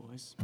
boys.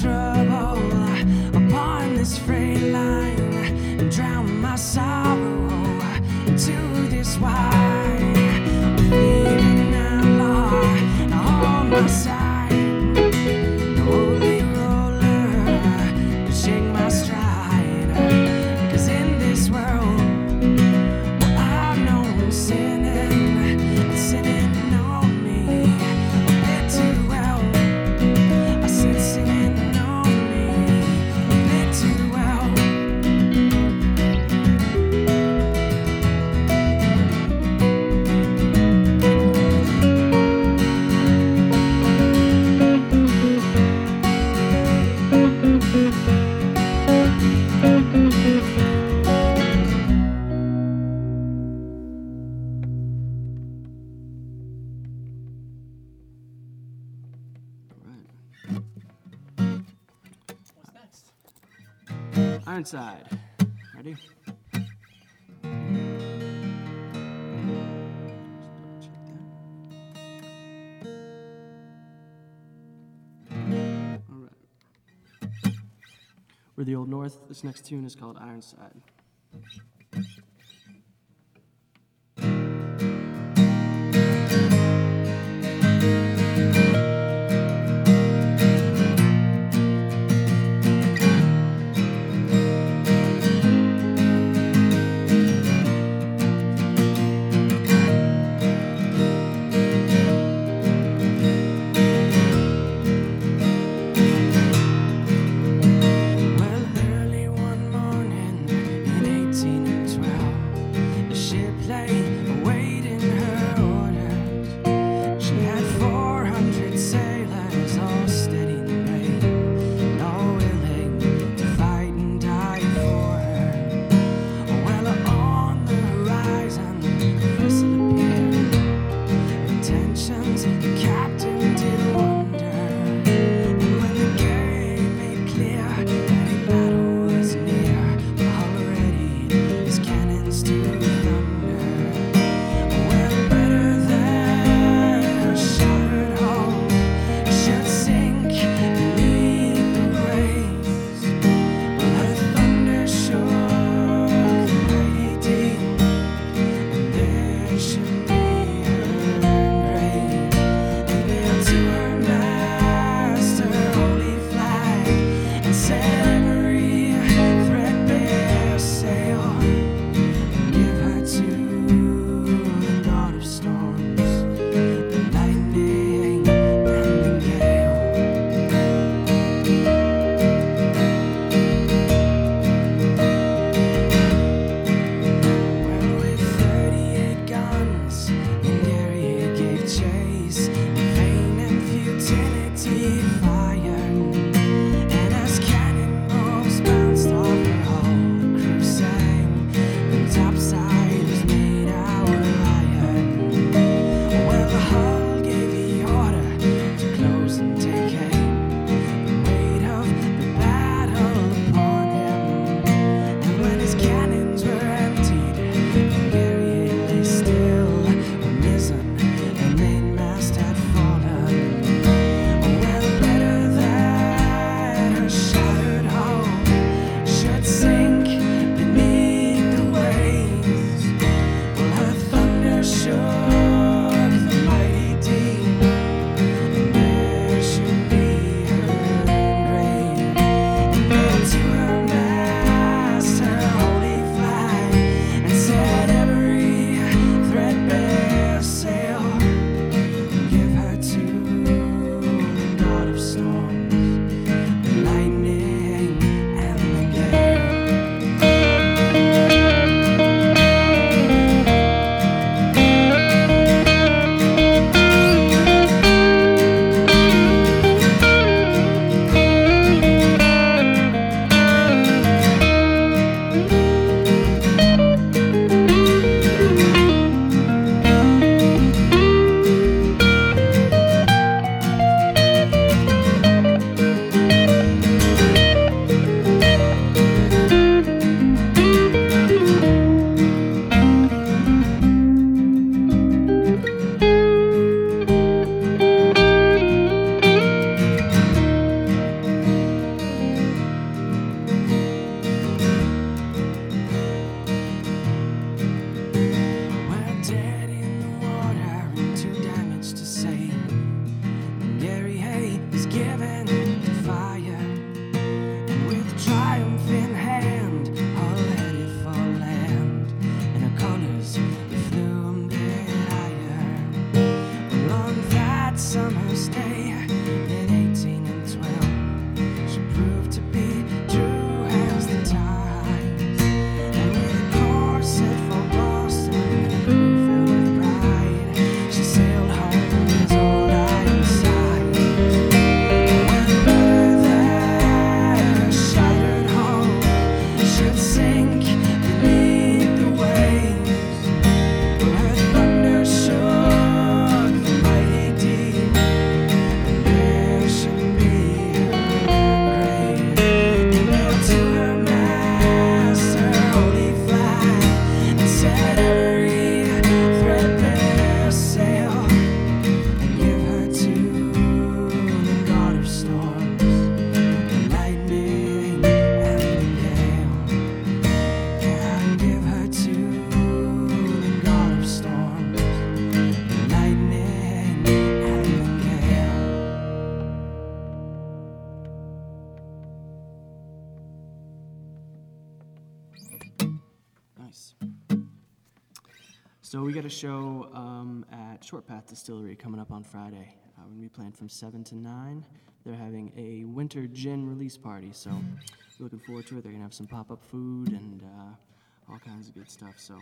trouble upon this freight line and drown my sorrow into this wine. Ironside. Ready? All right. We're the Old North. This next tune is called Ironside. show um, at Short Path Distillery coming up on Friday. Uh, we're going to be playing from 7 to 9. They're having a winter gin release party, so we're looking forward to it. They're going to have some pop up food and uh, all kinds of good stuff. So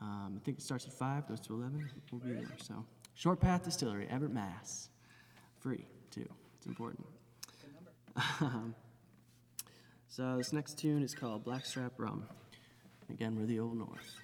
um, I think it starts at 5, goes to 11. We'll be there. So Short Path Distillery, Everett, Mass. Free, too. It's important. so this next tune is called Blackstrap Rum. Again, we're the Old North.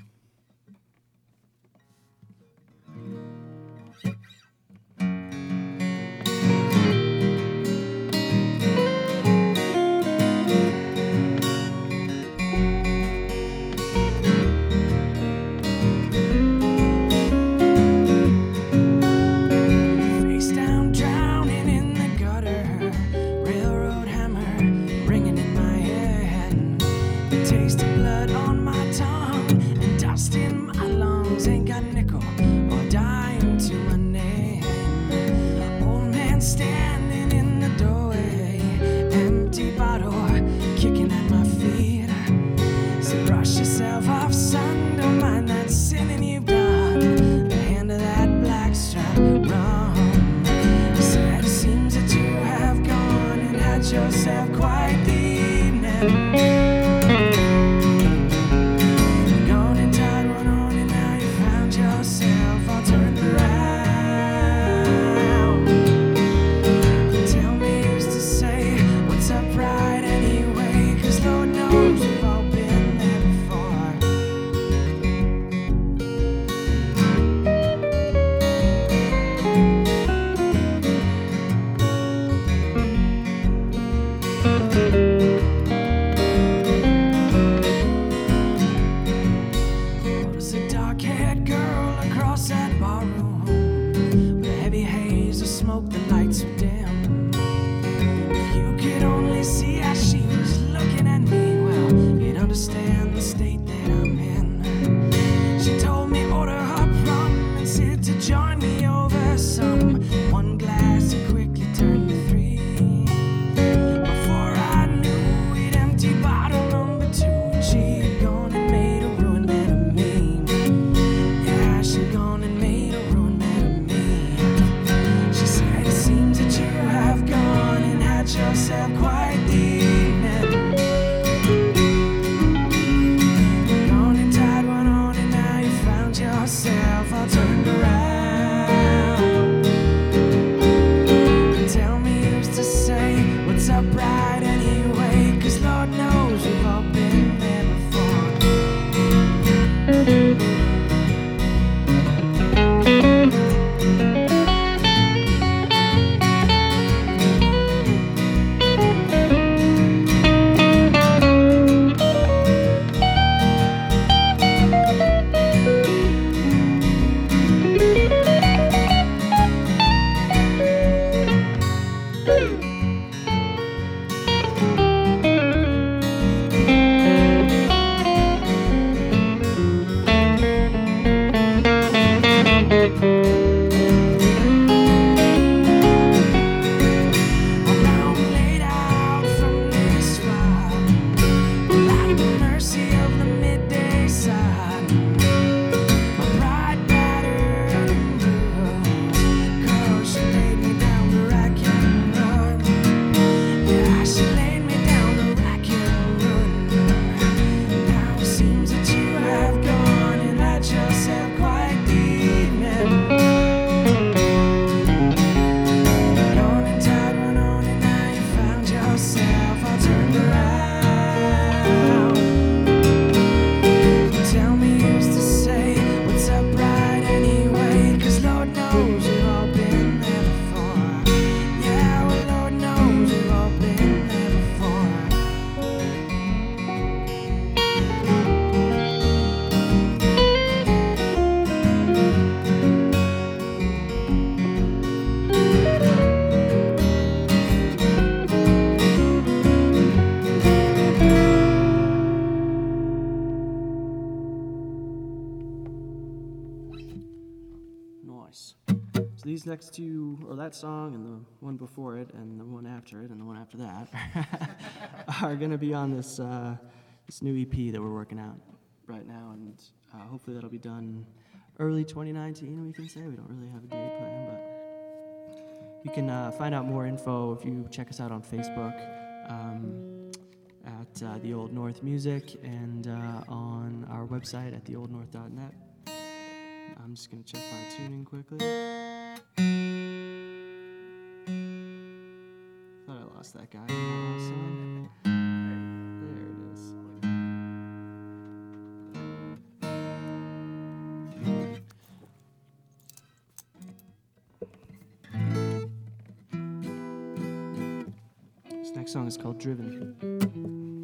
Stand. Next two, or that song and the one before it, and the one after it, and the one after that, are going to be on this uh, this new EP that we're working out right now, and uh, hopefully that'll be done early 2019. We can say we don't really have a date plan, but you can uh, find out more info if you check us out on Facebook um, at uh, the Old North Music and uh, on our website at theoldnorth.net. I'm just gonna check my tuning quickly. Thought I lost that guy. There it is. This next song is called Driven.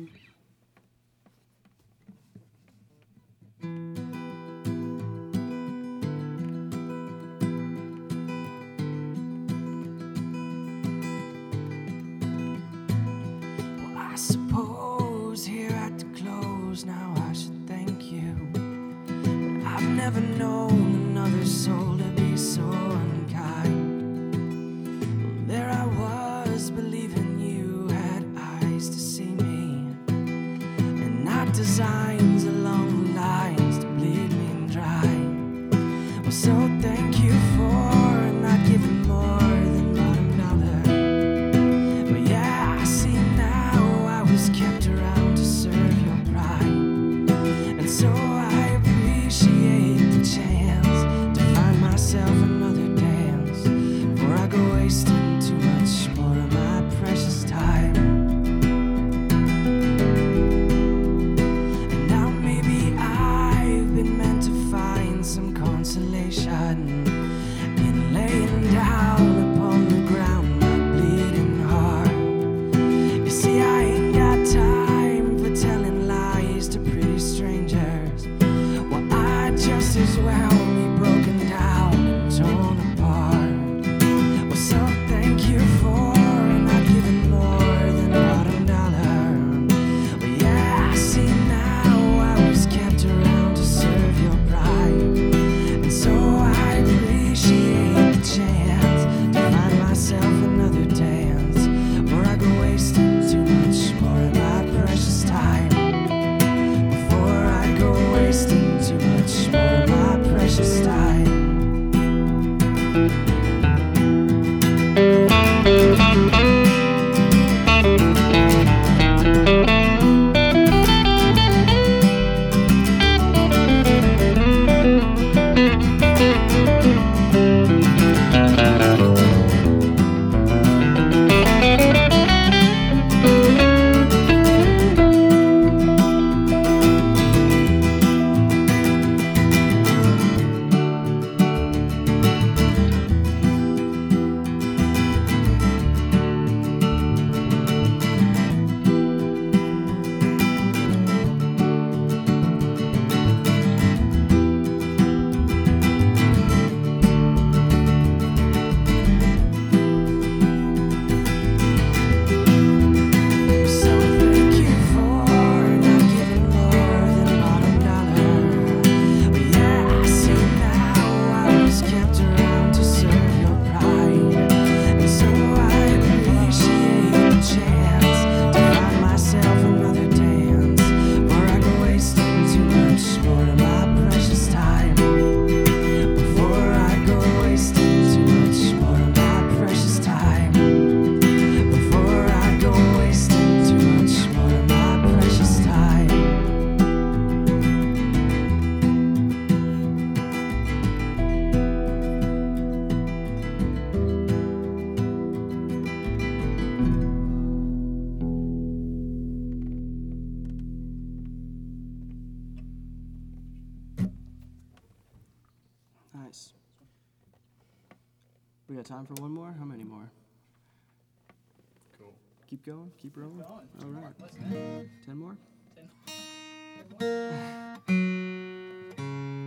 Keep going? Keep rolling? going. All more. right. What's next? Ten more?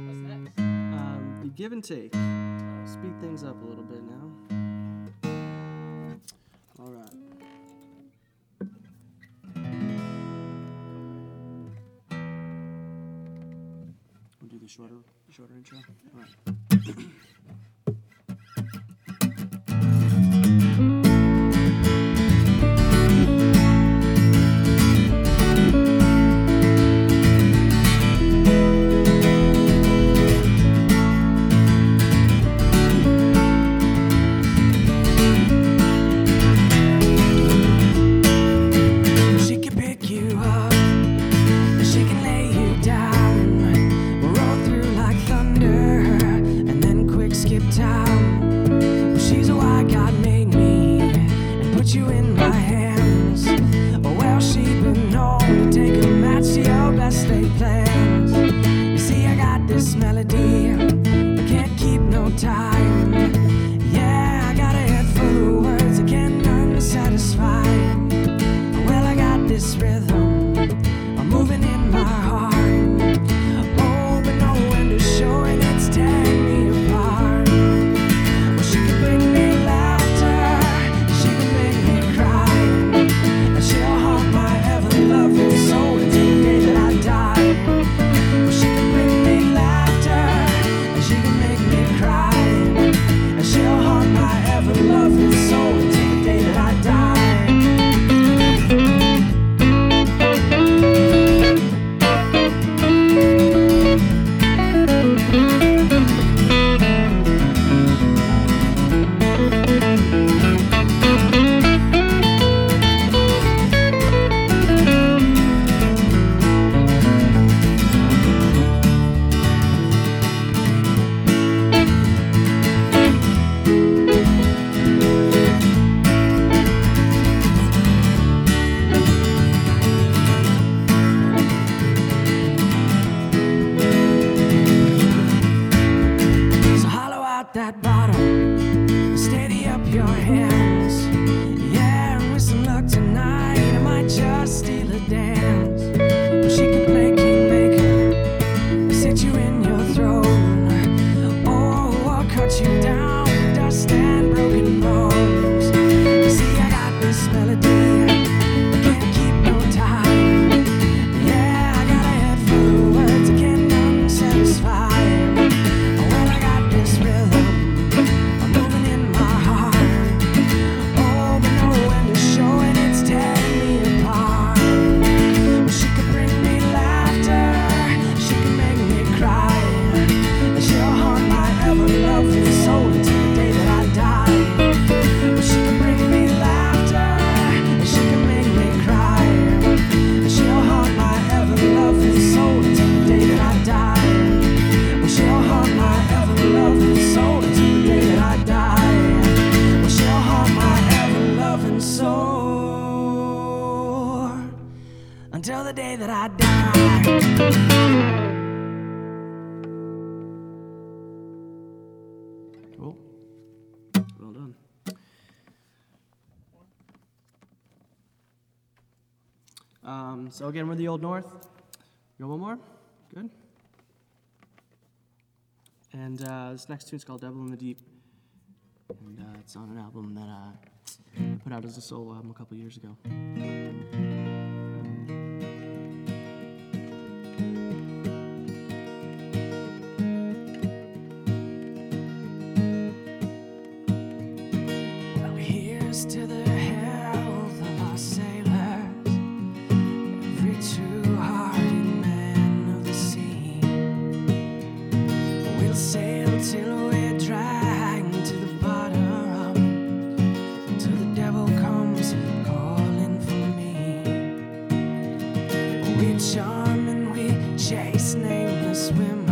What's next? Um, the give and take. Speed things up a little bit now. All right. We'll do the shorter, shorter intro. All right. this melody. I can't keep no time. Um, so again, we're the Old North. You want one more? Good. And uh, this next tune's called Devil in the Deep. And uh, it's on an album that I put out as a solo album a couple years ago. we charm and we chase nameless women.